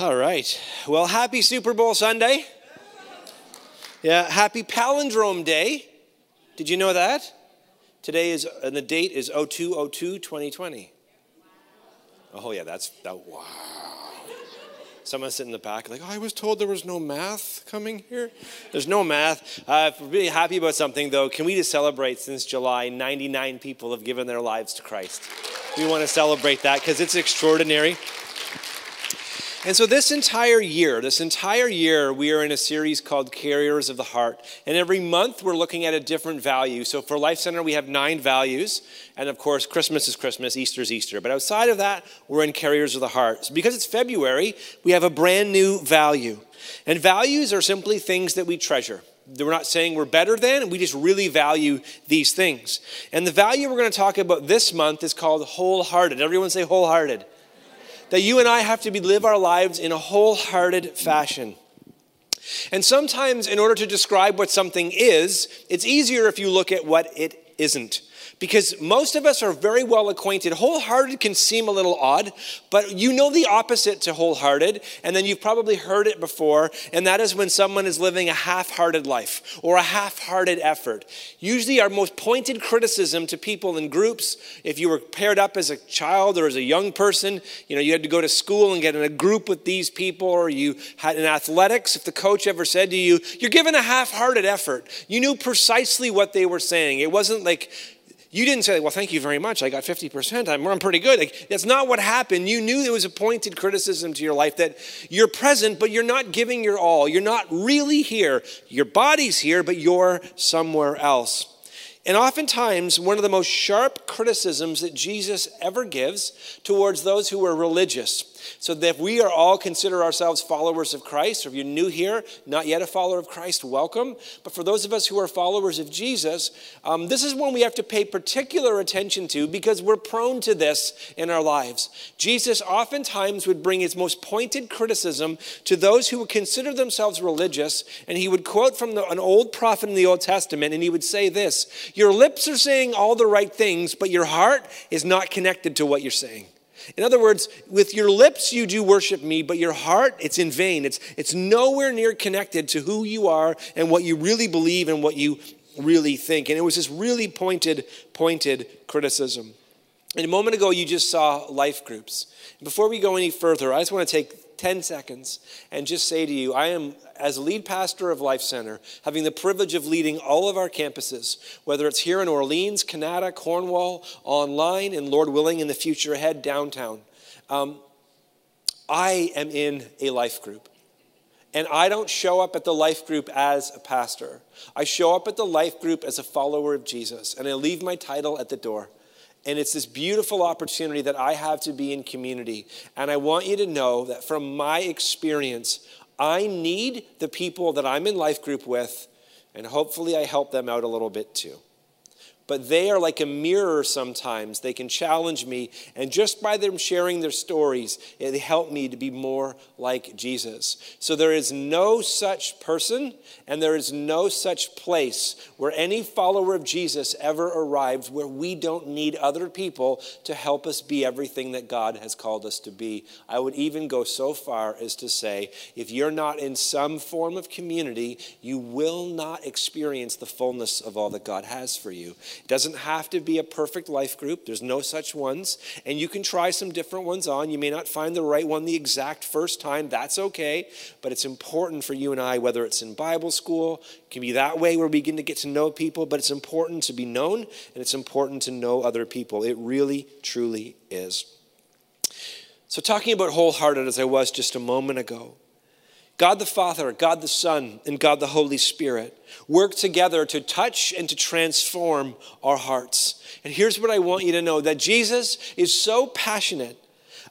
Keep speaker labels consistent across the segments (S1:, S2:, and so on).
S1: All right. Well, happy Super Bowl Sunday. Yeah, happy Palindrome Day. Did you know that? Today is, and the date is 0202 2020. Oh, yeah, that's, that, wow. Someone sitting in the back, like, oh, I was told there was no math coming here. There's no math. Uh, if we're really happy about something, though, can we just celebrate since July, 99 people have given their lives to Christ? We want to celebrate that because it's extraordinary. And so, this entire year, this entire year, we are in a series called Carriers of the Heart. And every month, we're looking at a different value. So, for Life Center, we have nine values. And of course, Christmas is Christmas, Easter is Easter. But outside of that, we're in Carriers of the Heart. So because it's February, we have a brand new value. And values are simply things that we treasure. We're not saying we're better than, we just really value these things. And the value we're going to talk about this month is called wholehearted. Everyone say wholehearted that you and I have to be, live our lives in a wholehearted fashion. And sometimes, in order to describe what something is, it's easier if you look at what it isn't because most of us are very well acquainted. Wholehearted can seem a little odd, but you know the opposite to wholehearted, and then you've probably heard it before, and that is when someone is living a half hearted life or a half hearted effort. Usually, our most pointed criticism to people in groups, if you were paired up as a child or as a young person, you know, you had to go to school and get in a group with these people, or you had in athletics, if the coach ever said to you, You're giving a half hearted effort, you knew precisely what they were saying. It wasn't like, you didn't say, well, thank you very much. I got 50%. I'm, I'm pretty good. Like, that's not what happened. You knew there was a pointed criticism to your life that you're present, but you're not giving your all. You're not really here. Your body's here, but you're somewhere else. And oftentimes, one of the most sharp criticisms that Jesus ever gives towards those who are religious so that if we are all consider ourselves followers of Christ, or if you're new here, not yet a follower of Christ, welcome. But for those of us who are followers of Jesus, um, this is one we have to pay particular attention to because we're prone to this in our lives. Jesus oftentimes would bring his most pointed criticism to those who would consider themselves religious, and he would quote from the, an old prophet in the Old Testament, and he would say this Your lips are saying all the right things, but your heart is not connected to what you're saying. In other words, with your lips you do worship me, but your heart, it's in vain. It's, it's nowhere near connected to who you are and what you really believe and what you really think. And it was this really pointed, pointed criticism. And a moment ago, you just saw life groups. Before we go any further, I just want to take 10 seconds and just say to you I am, as lead pastor of Life Center, having the privilege of leading all of our campuses, whether it's here in Orleans, Kanata, Cornwall, online, and Lord willing, in the future ahead, downtown. Um, I am in a life group. And I don't show up at the life group as a pastor. I show up at the life group as a follower of Jesus, and I leave my title at the door. And it's this beautiful opportunity that I have to be in community. And I want you to know that from my experience, I need the people that I'm in life group with, and hopefully I help them out a little bit too but they are like a mirror sometimes. They can challenge me, and just by them sharing their stories, it helped me to be more like Jesus. So there is no such person, and there is no such place where any follower of Jesus ever arrives where we don't need other people to help us be everything that God has called us to be. I would even go so far as to say if you're not in some form of community, you will not experience the fullness of all that God has for you. It doesn't have to be a perfect life group, there's no such ones. And you can try some different ones on. You may not find the right one the exact first time, that's okay. But it's important for you and I, whether it's in Bible school, it can be that way where we begin to get to know people, but it's important to be known and it's important to know other people. It really, truly is. So, talking about wholehearted as I was just a moment ago. God the Father, God the Son, and God the Holy Spirit work together to touch and to transform our hearts. And here's what I want you to know that Jesus is so passionate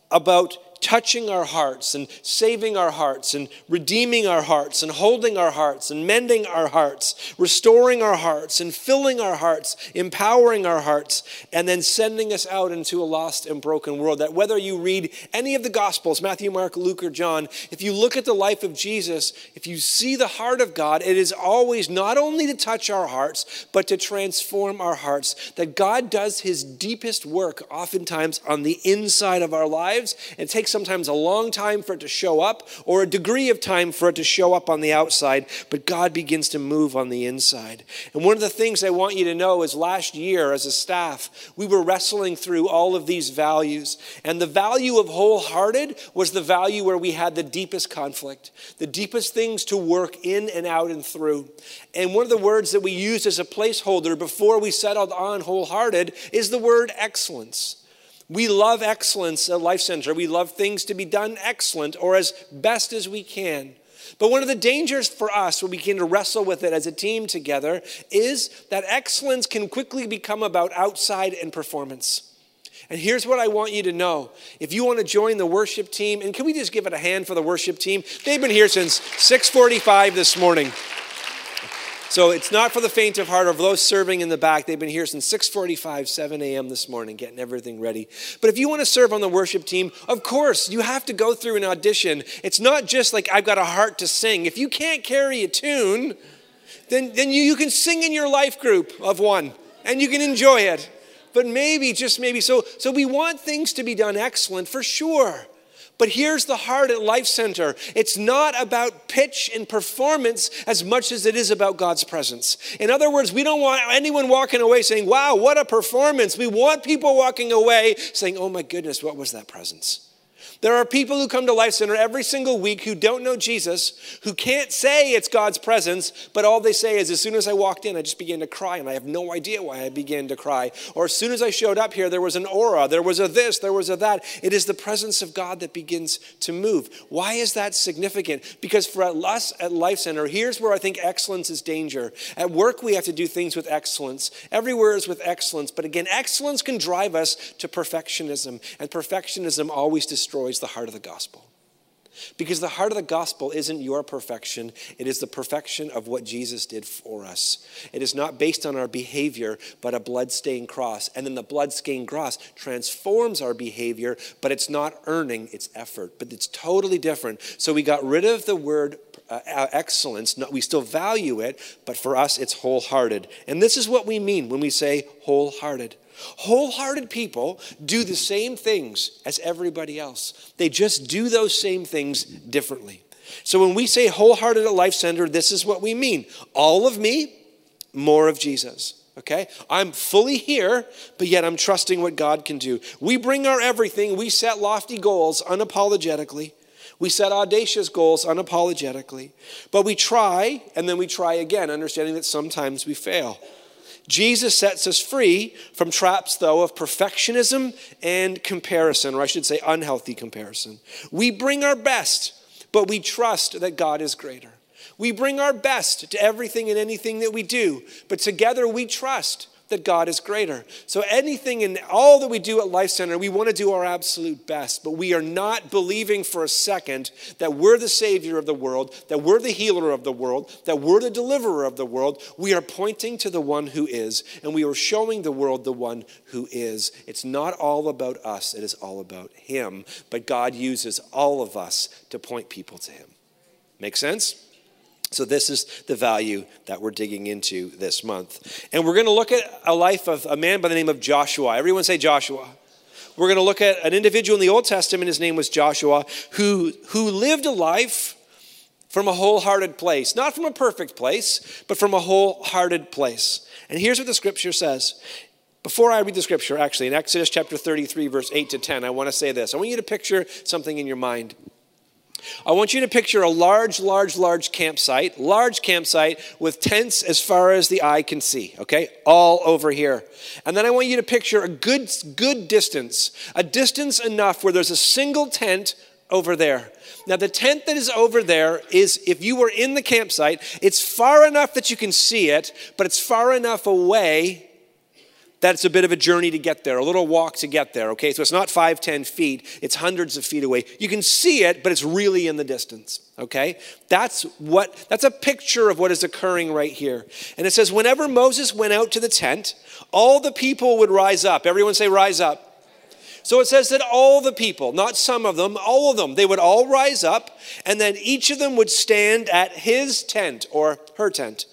S1: about touching our hearts and saving our hearts and redeeming our hearts and holding our hearts and mending our hearts, restoring our hearts and filling our hearts, empowering our hearts, and then sending us out into a lost and broken world. That whether you read any of the Gospels, Matthew, Mark, Luke, or John, if you look at the life of Jesus, if you see the heart of God, it is always not only to touch our hearts, but to transform our hearts. That God does his deepest work oftentimes on the inside of our lives. It takes takes sometimes a long time for it to show up or a degree of time for it to show up on the outside, but God begins to move on the inside. And one of the things I want you to know is last year as a staff, we were wrestling through all of these values. And the value of wholehearted was the value where we had the deepest conflict, the deepest things to work in and out and through. And one of the words that we used as a placeholder before we settled on wholehearted is the word excellence. We love excellence at Life Center. We love things to be done excellent or as best as we can. But one of the dangers for us when we begin to wrestle with it as a team together is that excellence can quickly become about outside and performance. And here's what I want you to know. If you want to join the worship team, and can we just give it a hand for the worship team? They've been here since 6:45 this morning. So it's not for the faint of heart or those serving in the back. They've been here since 6:45, 7 a.m. this morning, getting everything ready. But if you want to serve on the worship team, of course you have to go through an audition. It's not just like I've got a heart to sing. If you can't carry a tune, then, then you, you can sing in your life group of one and you can enjoy it. But maybe, just maybe, so so we want things to be done excellent for sure. But here's the heart at Life Center it's not about pitch and performance as much as it is about God's presence. In other words, we don't want anyone walking away saying, Wow, what a performance. We want people walking away saying, Oh my goodness, what was that presence? There are people who come to Life Center every single week who don't know Jesus, who can't say it's God's presence, but all they say is, as soon as I walked in, I just began to cry, and I have no idea why I began to cry. Or as soon as I showed up here, there was an aura, there was a this, there was a that. It is the presence of God that begins to move. Why is that significant? Because for us at Life Center, here's where I think excellence is danger. At work, we have to do things with excellence. Everywhere is with excellence. But again, excellence can drive us to perfectionism, and perfectionism always destroys destroys the heart of the gospel. Because the heart of the gospel isn't your perfection, it is the perfection of what Jesus did for us. It is not based on our behavior, but a blood-stained cross. And then the blood-stained cross transforms our behavior, but it's not earning its effort. But it's totally different. So we got rid of the word uh, excellence. we still value it, but for us, it's wholehearted. And this is what we mean when we say wholehearted. Wholehearted people do the same things as everybody else, they just do those same things differently. So when we say wholehearted at Life Center, this is what we mean all of me, more of Jesus. Okay? I'm fully here, but yet I'm trusting what God can do. We bring our everything, we set lofty goals unapologetically. We set audacious goals unapologetically, but we try and then we try again, understanding that sometimes we fail. Jesus sets us free from traps, though, of perfectionism and comparison, or I should say, unhealthy comparison. We bring our best, but we trust that God is greater. We bring our best to everything and anything that we do, but together we trust that God is greater. So anything and all that we do at Life Center, we want to do our absolute best, but we are not believing for a second that we're the savior of the world, that we're the healer of the world, that we're the deliverer of the world. We are pointing to the one who is, and we are showing the world the one who is. It's not all about us, it is all about him, but God uses all of us to point people to him. Make sense? So, this is the value that we're digging into this month. And we're going to look at a life of a man by the name of Joshua. Everyone say Joshua. We're going to look at an individual in the Old Testament, his name was Joshua, who, who lived a life from a wholehearted place. Not from a perfect place, but from a wholehearted place. And here's what the scripture says. Before I read the scripture, actually, in Exodus chapter 33, verse 8 to 10, I want to say this. I want you to picture something in your mind. I want you to picture a large, large, large campsite, large campsite with tents as far as the eye can see, okay? All over here. And then I want you to picture a good, good distance, a distance enough where there's a single tent over there. Now, the tent that is over there is, if you were in the campsite, it's far enough that you can see it, but it's far enough away that's a bit of a journey to get there, a little walk to get there, okay? So it's not five, ten feet, it's hundreds of feet away. You can see it, but it's really in the distance, okay? That's what, that's a picture of what is occurring right here. And it says, whenever Moses went out to the tent, all the people would rise up. Everyone say, rise up. So it says that all the people, not some of them, all of them, they would all rise up, and then each of them would stand at his tent or her tent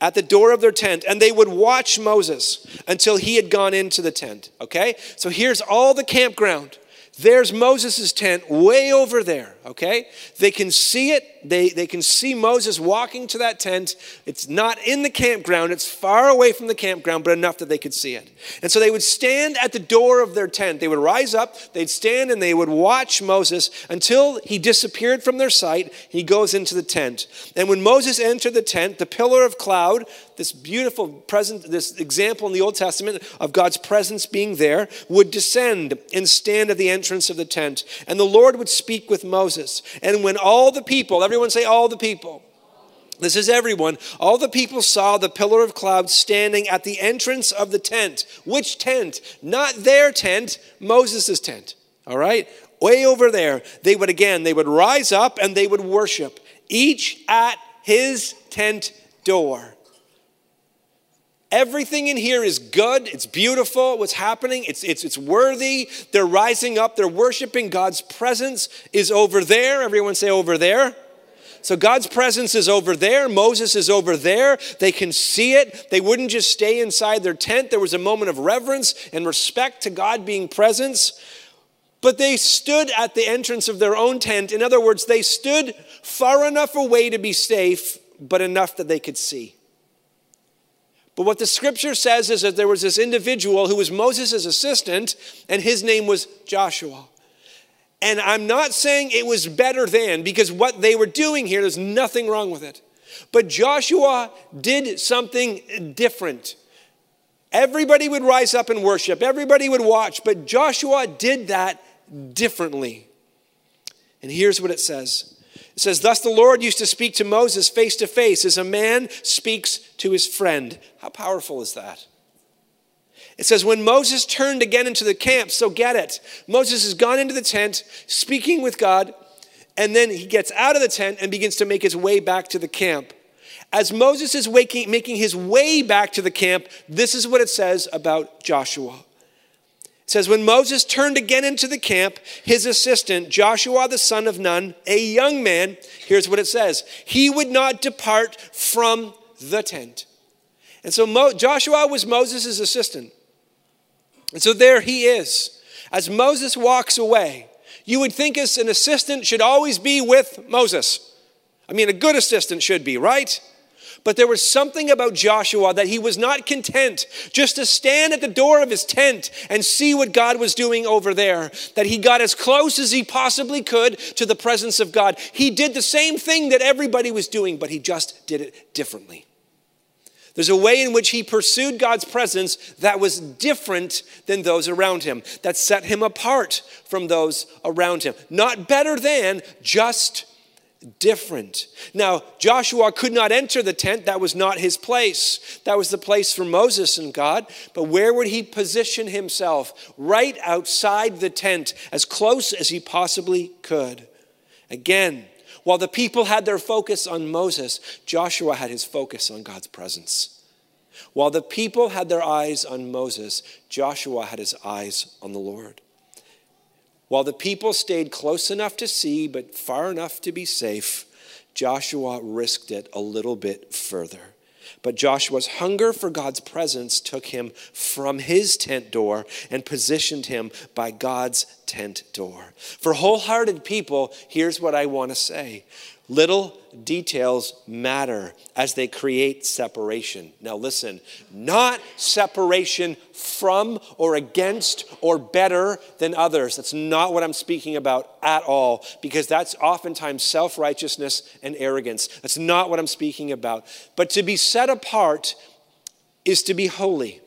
S1: at the door of their tent and they would watch Moses until he had gone into the tent. Okay? So here's all the campground. there's Moses' tent way over there, okay? They can see it. They, they can see Moses walking to that tent. It's not in the campground, it's far away from the campground, but enough that they could see it. And so they would stand at the door of their tent. They would rise up, they'd stand, and they would watch Moses until he disappeared from their sight. He goes into the tent. And when Moses entered the tent, the pillar of cloud, this beautiful present, this example in the Old Testament of God's presence being there, would descend and stand at the entrance of the tent. And the Lord would speak with Moses. And when all the people, everyone say, all the people, this is everyone. All the people saw the pillar of cloud standing at the entrance of the tent. Which tent? Not their tent, Moses' tent. All right? Way over there. They would again, they would rise up and they would worship, each at his tent door. Everything in here is good. It's beautiful. What's happening? It's, it's, it's worthy. They're rising up. They're worshiping. God's presence is over there. Everyone say over there. So God's presence is over there. Moses is over there. They can see it. They wouldn't just stay inside their tent. There was a moment of reverence and respect to God being present. But they stood at the entrance of their own tent. In other words, they stood far enough away to be safe, but enough that they could see. But what the scripture says is that there was this individual who was Moses' assistant, and his name was Joshua. And I'm not saying it was better than, because what they were doing here, there's nothing wrong with it. But Joshua did something different. Everybody would rise up and worship, everybody would watch, but Joshua did that differently. And here's what it says it says, Thus the Lord used to speak to Moses face to face as a man speaks to his friend. How powerful is that? It says, When Moses turned again into the camp, so get it. Moses has gone into the tent, speaking with God, and then he gets out of the tent and begins to make his way back to the camp. As Moses is waking, making his way back to the camp, this is what it says about Joshua says, When Moses turned again into the camp, his assistant, Joshua the son of Nun, a young man, here's what it says he would not depart from the tent. And so Mo- Joshua was Moses' assistant. And so there he is. As Moses walks away, you would think as an assistant should always be with Moses. I mean, a good assistant should be, right? But there was something about Joshua that he was not content just to stand at the door of his tent and see what God was doing over there, that he got as close as he possibly could to the presence of God. He did the same thing that everybody was doing, but he just did it differently. There's a way in which he pursued God's presence that was different than those around him, that set him apart from those around him. Not better than, just different. Now, Joshua could not enter the tent. That was not his place. That was the place for Moses and God. But where would he position himself? Right outside the tent, as close as he possibly could. Again, while the people had their focus on Moses, Joshua had his focus on God's presence. While the people had their eyes on Moses, Joshua had his eyes on the Lord. While the people stayed close enough to see, but far enough to be safe, Joshua risked it a little bit further. But Joshua's hunger for God's presence took him from his tent door and positioned him by God's tent door. For wholehearted people, here's what I want to say Little details matter as they create separation. Now, listen, not separation from or against or better than others. That's not what I'm speaking about at all, because that's oftentimes self righteousness and arrogance. That's not what I'm speaking about. But to be set apart is to be holy.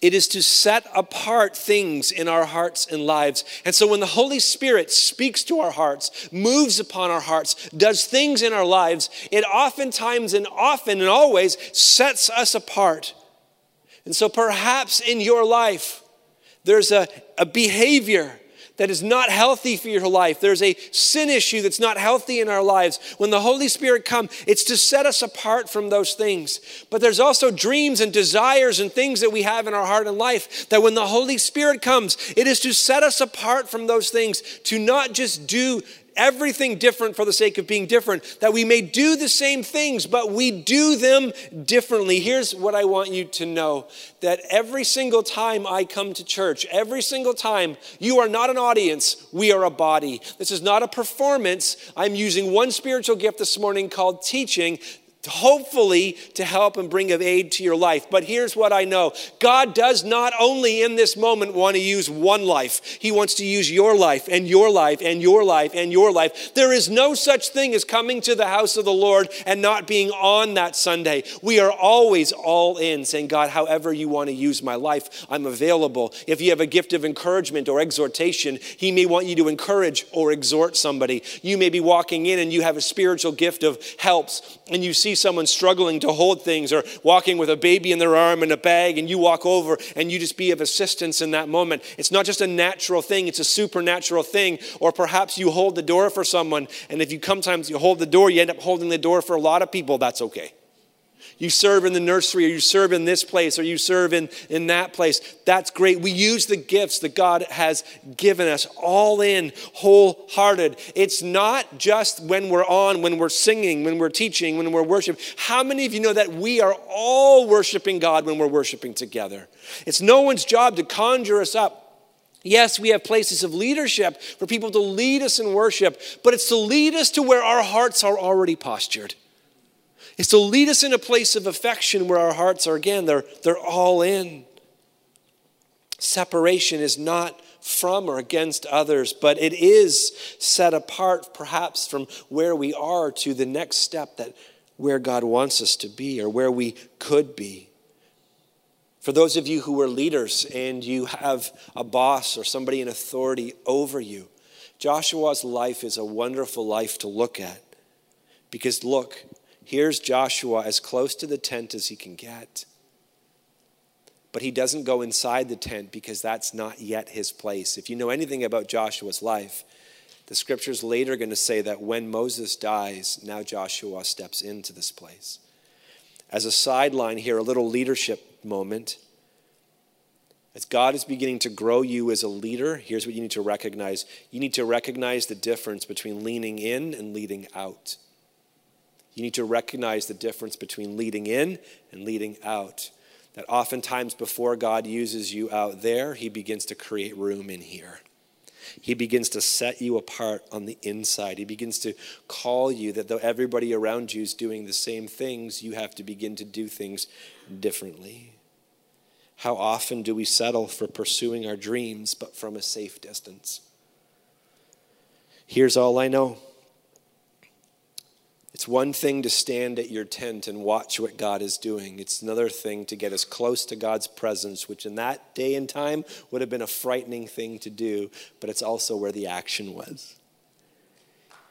S1: It is to set apart things in our hearts and lives. And so when the Holy Spirit speaks to our hearts, moves upon our hearts, does things in our lives, it oftentimes and often and always sets us apart. And so perhaps in your life, there's a, a behavior that is not healthy for your life. There's a sin issue that's not healthy in our lives. When the Holy Spirit comes, it's to set us apart from those things. But there's also dreams and desires and things that we have in our heart and life that when the Holy Spirit comes, it is to set us apart from those things, to not just do everything different for the sake of being different, that we may do the same things, but we do them differently. Here's what I want you to know that every single time I come to church, every single time, you are not an audience, we are a body. This is not a performance. I'm using one spiritual gift this morning called teaching hopefully to help and bring of aid to your life. But here's what I know God does not only in this moment want to use one life, He wants to use your life and your life and your life and your life. There is no such thing as coming to the house of the Lord and not being on that Sunday. We are always all in, saying, God, however you want to use my life, I'm available. If you have a gift of encouragement or exhortation, He may want you to encourage or exhort somebody. You may be walking in and you have a spiritual gift of helps, and you see see someone struggling to hold things or walking with a baby in their arm and a bag, and you walk over and you just be of assistance in that moment. It's not just a natural thing, it's a supernatural thing. Or perhaps you hold the door for someone, and if you sometimes you hold the door, you end up holding the door for a lot of people, that's okay you serve in the nursery, or you serve in this place, or you serve in, in that place. That's great. We use the gifts that God has given us all in, wholehearted. It's not just when we're on, when we're singing, when we're teaching, when we're worshiping. How many of you know that we are all worshiping God when we're worshiping together? It's no one's job to conjure us up. Yes, we have places of leadership for people to lead us in worship, but it's to lead us to where our hearts are already postured is to lead us in a place of affection where our hearts are, again, they're, they're all in. Separation is not from or against others, but it is set apart perhaps from where we are to the next step that where God wants us to be or where we could be. For those of you who are leaders and you have a boss or somebody in authority over you, Joshua's life is a wonderful life to look at. Because look, Here's Joshua as close to the tent as he can get. But he doesn't go inside the tent because that's not yet his place. If you know anything about Joshua's life, the scripture's later going to say that when Moses dies, now Joshua steps into this place. As a sideline here, a little leadership moment. As God is beginning to grow you as a leader, here's what you need to recognize. You need to recognize the difference between leaning in and leading out. You need to recognize the difference between leading in and leading out. That oftentimes, before God uses you out there, He begins to create room in here. He begins to set you apart on the inside. He begins to call you that though everybody around you is doing the same things, you have to begin to do things differently. How often do we settle for pursuing our dreams, but from a safe distance? Here's all I know. It's one thing to stand at your tent and watch what God is doing. It's another thing to get as close to God's presence, which in that day and time would have been a frightening thing to do, but it's also where the action was.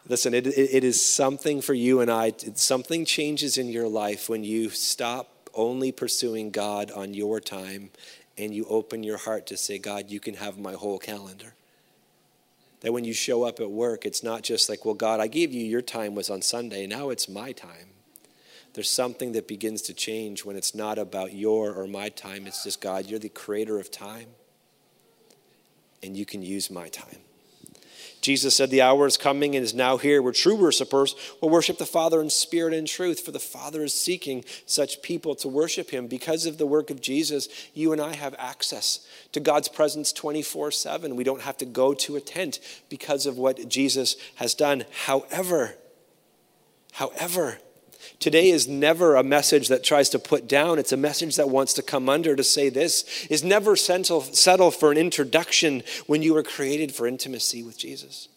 S1: Listen, it, it is something for you and I. Something changes in your life when you stop only pursuing God on your time and you open your heart to say, God, you can have my whole calendar. That when you show up at work, it's not just like, well, God, I gave you your time was on Sunday, now it's my time. There's something that begins to change when it's not about your or my time. It's just, God, you're the creator of time, and you can use my time. Jesus said, The hour is coming and is now here where true worshipers will worship the Father in spirit and truth, for the Father is seeking such people to worship him. Because of the work of Jesus, you and I have access to God's presence 24 7. We don't have to go to a tent because of what Jesus has done. However, however, Today is never a message that tries to put down. It's a message that wants to come under to say this is never settle, for an introduction when you were created for intimacy with Jesus.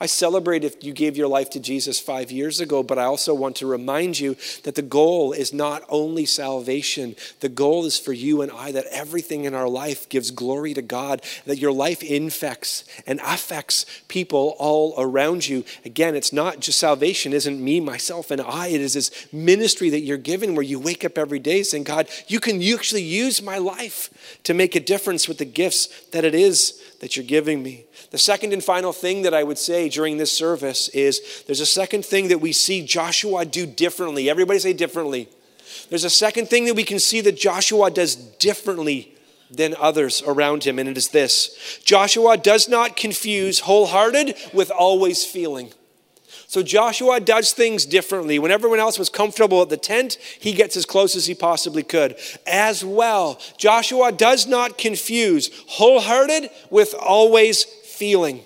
S1: I celebrate if you gave your life to Jesus five years ago, but I also want to remind you that the goal is not only salvation. The goal is for you and I that everything in our life gives glory to God, that your life infects and affects people all around you. Again, it's not just salvation, isn't me, myself, and I. It is this ministry that you're given where you wake up every day saying, God, you can actually use my life to make a difference with the gifts that it is that you're giving me. The second and final thing that I would say during this service is there's a second thing that we see Joshua do differently. Everybody say differently. There's a second thing that we can see that Joshua does differently than others around him, and it is this Joshua does not confuse wholehearted with always feeling. So Joshua does things differently. When everyone else was comfortable at the tent, he gets as close as he possibly could. As well, Joshua does not confuse wholehearted with always feeling.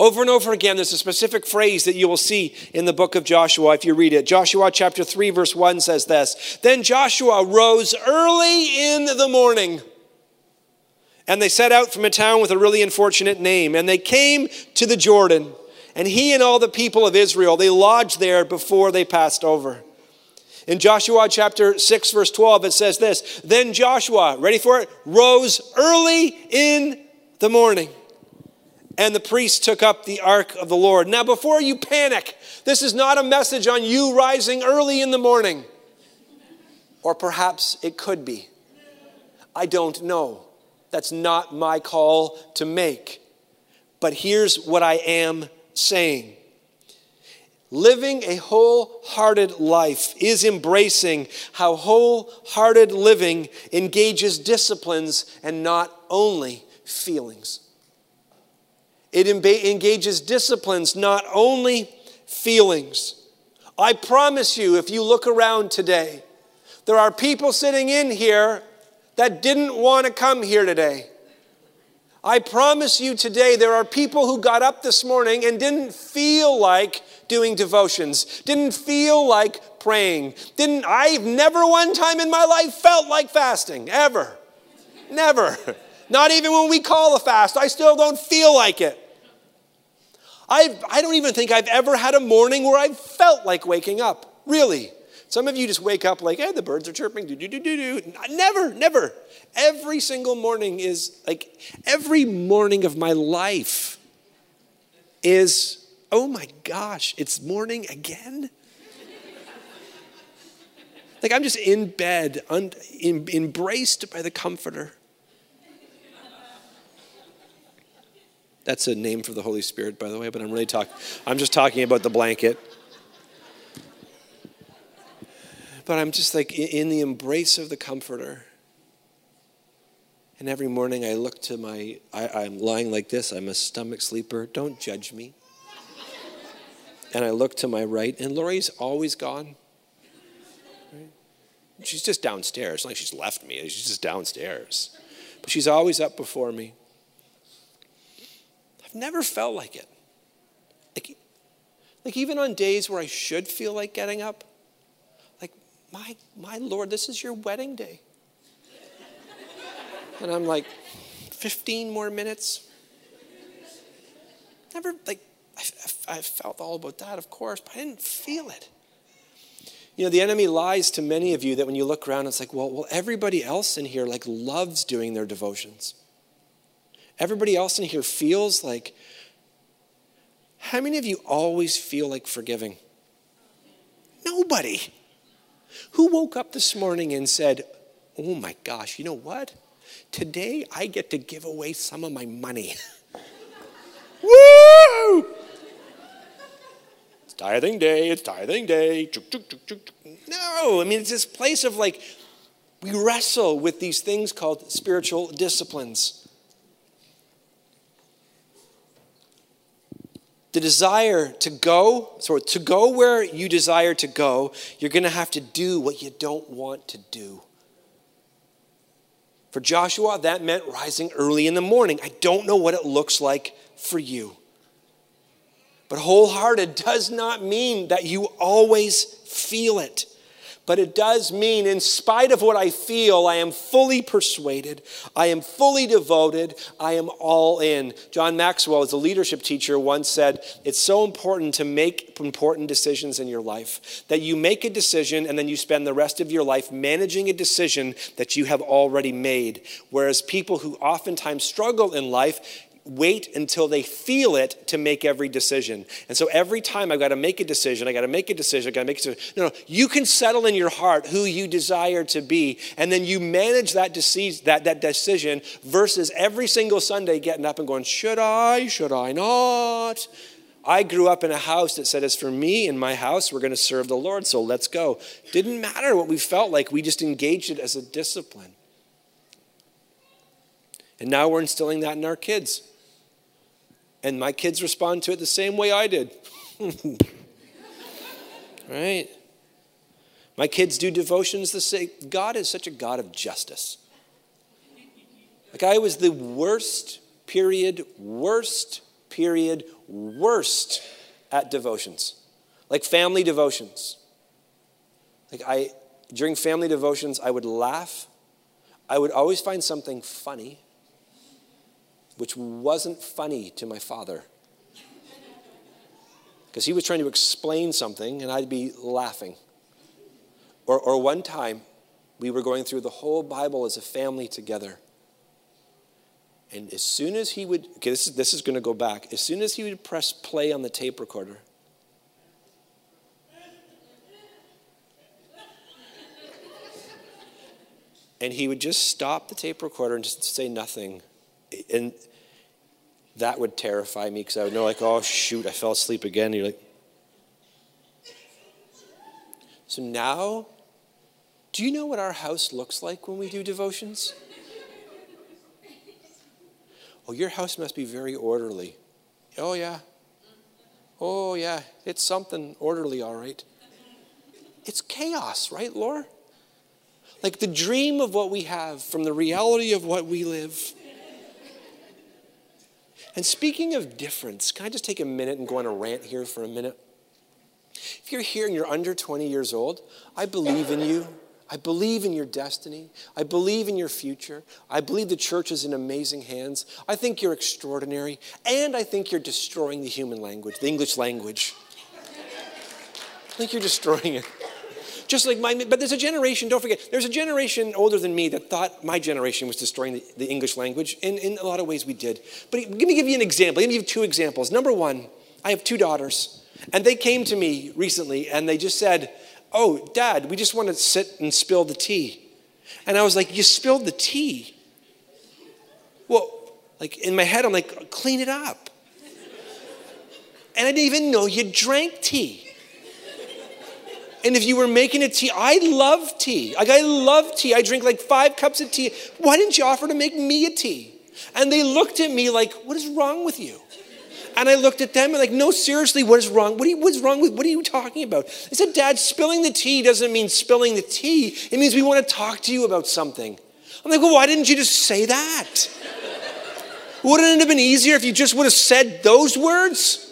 S1: Over and over again, there's a specific phrase that you will see in the book of Joshua if you read it. Joshua chapter 3, verse 1 says this Then Joshua rose early in the morning. And they set out from a town with a really unfortunate name. And they came to the Jordan. And he and all the people of Israel, they lodged there before they passed over. In Joshua chapter 6, verse 12, it says this Then Joshua, ready for it, rose early in the morning. And the priests took up the ark of the Lord. Now, before you panic, this is not a message on you rising early in the morning. Or perhaps it could be. I don't know. That's not my call to make. But here's what I am saying living a wholehearted life is embracing how wholehearted living engages disciplines and not only feelings. It engages disciplines, not only feelings. I promise you, if you look around today, there are people sitting in here that didn't want to come here today. I promise you today, there are people who got up this morning and didn't feel like doing devotions, didn't feel like praying. Didn't I've never one time in my life felt like fasting, ever. Never. Not even when we call a fast, I still don't feel like it. I, I don't even think I've ever had a morning where I felt like waking up, really. Some of you just wake up like, hey, the birds are chirping, do, do, do, do, do. Never, never. Every single morning is like, every morning of my life is, oh my gosh, it's morning again? like I'm just in bed, un, embraced by the comforter. That's a name for the Holy Spirit, by the way, but I'm really talking, I'm just talking about the blanket. But I'm just like in the embrace of the Comforter. And every morning I look to my, I, am lying like this, I'm a stomach sleeper. Don't judge me. and I look to my right, and Lori's always gone. Right? She's just downstairs. It's not like she's left me, she's just downstairs. But she's always up before me. I've never felt like it. Like, like even on days where I should feel like getting up, my, my Lord, this is your wedding day. And I'm like, 15 more minutes? Never, like, I, I, felt all about that, of course, but I didn't feel it. You know, the enemy lies to many of you that when you look around, it's like, well, well, everybody else in here like loves doing their devotions. Everybody else in here feels like. How many of you always feel like forgiving? Nobody. Who woke up this morning and said, Oh my gosh, you know what? Today I get to give away some of my money. Woo! It's tithing day, it's tithing day. No, I mean, it's this place of like, we wrestle with these things called spiritual disciplines. The desire to go, so to go where you desire to go, you're going to have to do what you don't want to do. For Joshua, that meant rising early in the morning. I don't know what it looks like for you. But wholehearted does not mean that you always feel it. But it does mean, in spite of what I feel, I am fully persuaded, I am fully devoted, I am all in. John Maxwell, as a leadership teacher, once said, It's so important to make important decisions in your life that you make a decision and then you spend the rest of your life managing a decision that you have already made. Whereas people who oftentimes struggle in life, wait until they feel it to make every decision. And so every time I've got to make a decision, I got to make a decision, I got to make a decision. No, no, you can settle in your heart who you desire to be, and then you manage that, dece- that, that decision versus every single Sunday getting up and going, should I, should I not? I grew up in a house that said, as for me and my house, we're going to serve the Lord, so let's go. Didn't matter what we felt like, we just engaged it as a discipline. And now we're instilling that in our kids. And my kids respond to it the same way I did. right? My kids do devotions the same. God is such a God of justice. Like I was the worst, period, worst, period, worst at devotions. Like family devotions. Like I, during family devotions, I would laugh. I would always find something funny, which wasn't funny to my father. Because he was trying to explain something, and I'd be laughing. Or, or one time, we were going through the whole Bible as a family together. And as soon as he would, okay, this is, this is going to go back. As soon as he would press play on the tape recorder, and he would just stop the tape recorder and just say nothing. And that would terrify me because I would know, like, oh, shoot, I fell asleep again. And you're like, so now, do you know what our house looks like when we do devotions? oh, your house must be very orderly. Oh, yeah. Oh, yeah. It's something orderly, all right. It's chaos, right, Laura? like the dream of what we have from the reality of what we live. And speaking of difference, can I just take a minute and go on a rant here for a minute? If you're here and you're under 20 years old, I believe in you. I believe in your destiny. I believe in your future. I believe the church is in amazing hands. I think you're extraordinary. And I think you're destroying the human language, the English language. I think you're destroying it. Just like my, but there's a generation, don't forget, there's a generation older than me that thought my generation was destroying the, the English language. And in a lot of ways we did. But let me give you an example. Let me give you two examples. Number one, I have two daughters. And they came to me recently and they just said, Oh, dad, we just want to sit and spill the tea. And I was like, You spilled the tea? Well, like in my head, I'm like, Clean it up. And I didn't even know you drank tea. And if you were making a tea, I love tea. Like, I love tea. I drink like five cups of tea. Why didn't you offer to make me a tea? And they looked at me like, What is wrong with you? And I looked at them and like, no, seriously, what is wrong? What you, what's wrong with, what are you talking about? I said, Dad, spilling the tea doesn't mean spilling the tea. It means we want to talk to you about something. I'm like, well, why didn't you just say that? Wouldn't it have been easier if you just would have said those words?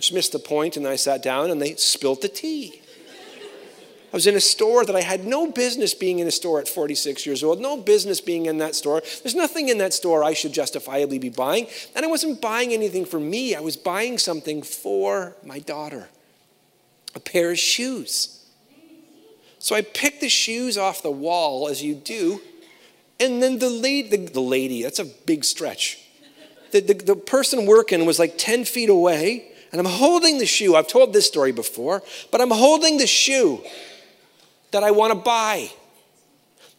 S1: Which missed the point, and I sat down and they spilt the tea. I was in a store that I had no business being in a store at 46 years old, no business being in that store. There's nothing in that store I should justifiably be buying. And I wasn't buying anything for me, I was buying something for my daughter a pair of shoes. So I picked the shoes off the wall, as you do, and then the lady, the, the lady that's a big stretch. The, the, the person working was like 10 feet away and I'm holding the shoe. I've told this story before, but I'm holding the shoe that I want to buy,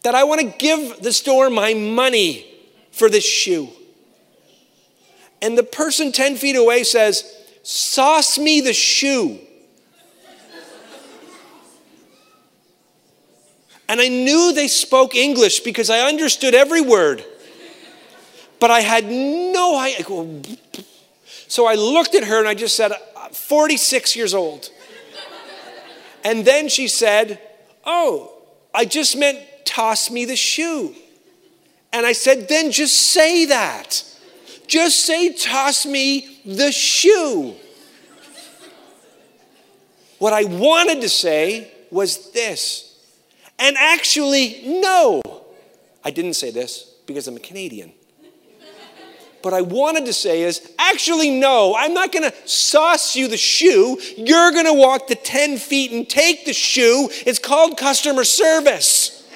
S1: that I want to give the store my money for this shoe. And the person 10 feet away says, Sauce me the shoe. And I knew they spoke English because I understood every word. But I had no idea. So I looked at her and I just said, 46 years old. And then she said, Oh, I just meant toss me the shoe. And I said, Then just say that. Just say, Toss me the shoe. What I wanted to say was this. And actually, no. I didn't say this because I'm a Canadian. But I wanted to say is actually, no, I'm not going to sauce you the shoe. You're going to walk the 10 feet and take the shoe. It's called customer service.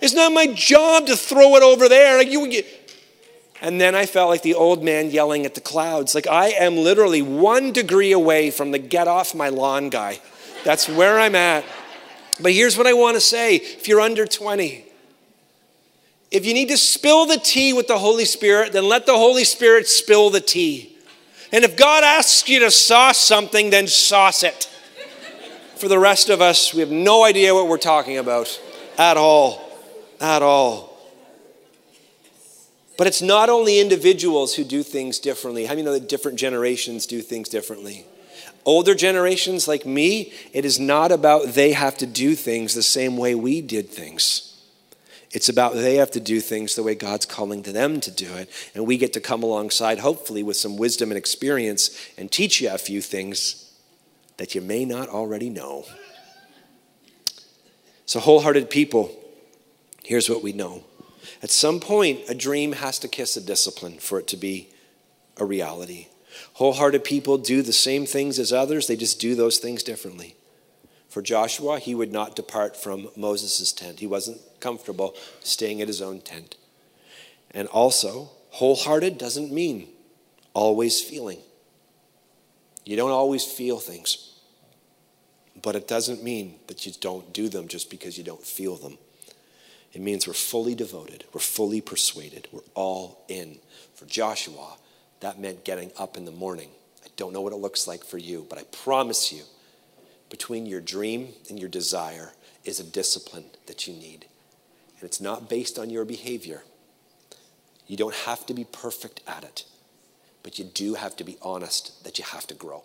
S1: It's not my job to throw it over there. Like you, and then I felt like the old man yelling at the clouds. Like I am literally one degree away from the get off my lawn guy. That's where I'm at. But here's what I want to say if you're under 20, if you need to spill the tea with the Holy Spirit, then let the Holy Spirit spill the tea. And if God asks you to sauce something, then sauce it. For the rest of us, we have no idea what we're talking about at all. At all. But it's not only individuals who do things differently. How do you know that different generations do things differently? Older generations like me, it is not about they have to do things the same way we did things. It's about they have to do things the way God's calling to them to do it. And we get to come alongside, hopefully, with some wisdom and experience and teach you a few things that you may not already know. So, wholehearted people, here's what we know. At some point, a dream has to kiss a discipline for it to be a reality. Wholehearted people do the same things as others, they just do those things differently. For Joshua, he would not depart from Moses' tent. He wasn't comfortable staying at his own tent. And also, wholehearted doesn't mean always feeling. You don't always feel things. But it doesn't mean that you don't do them just because you don't feel them. It means we're fully devoted, we're fully persuaded, we're all in. For Joshua, that meant getting up in the morning. I don't know what it looks like for you, but I promise you, between your dream and your desire is a discipline that you need. And it's not based on your behavior. You don't have to be perfect at it, but you do have to be honest that you have to grow.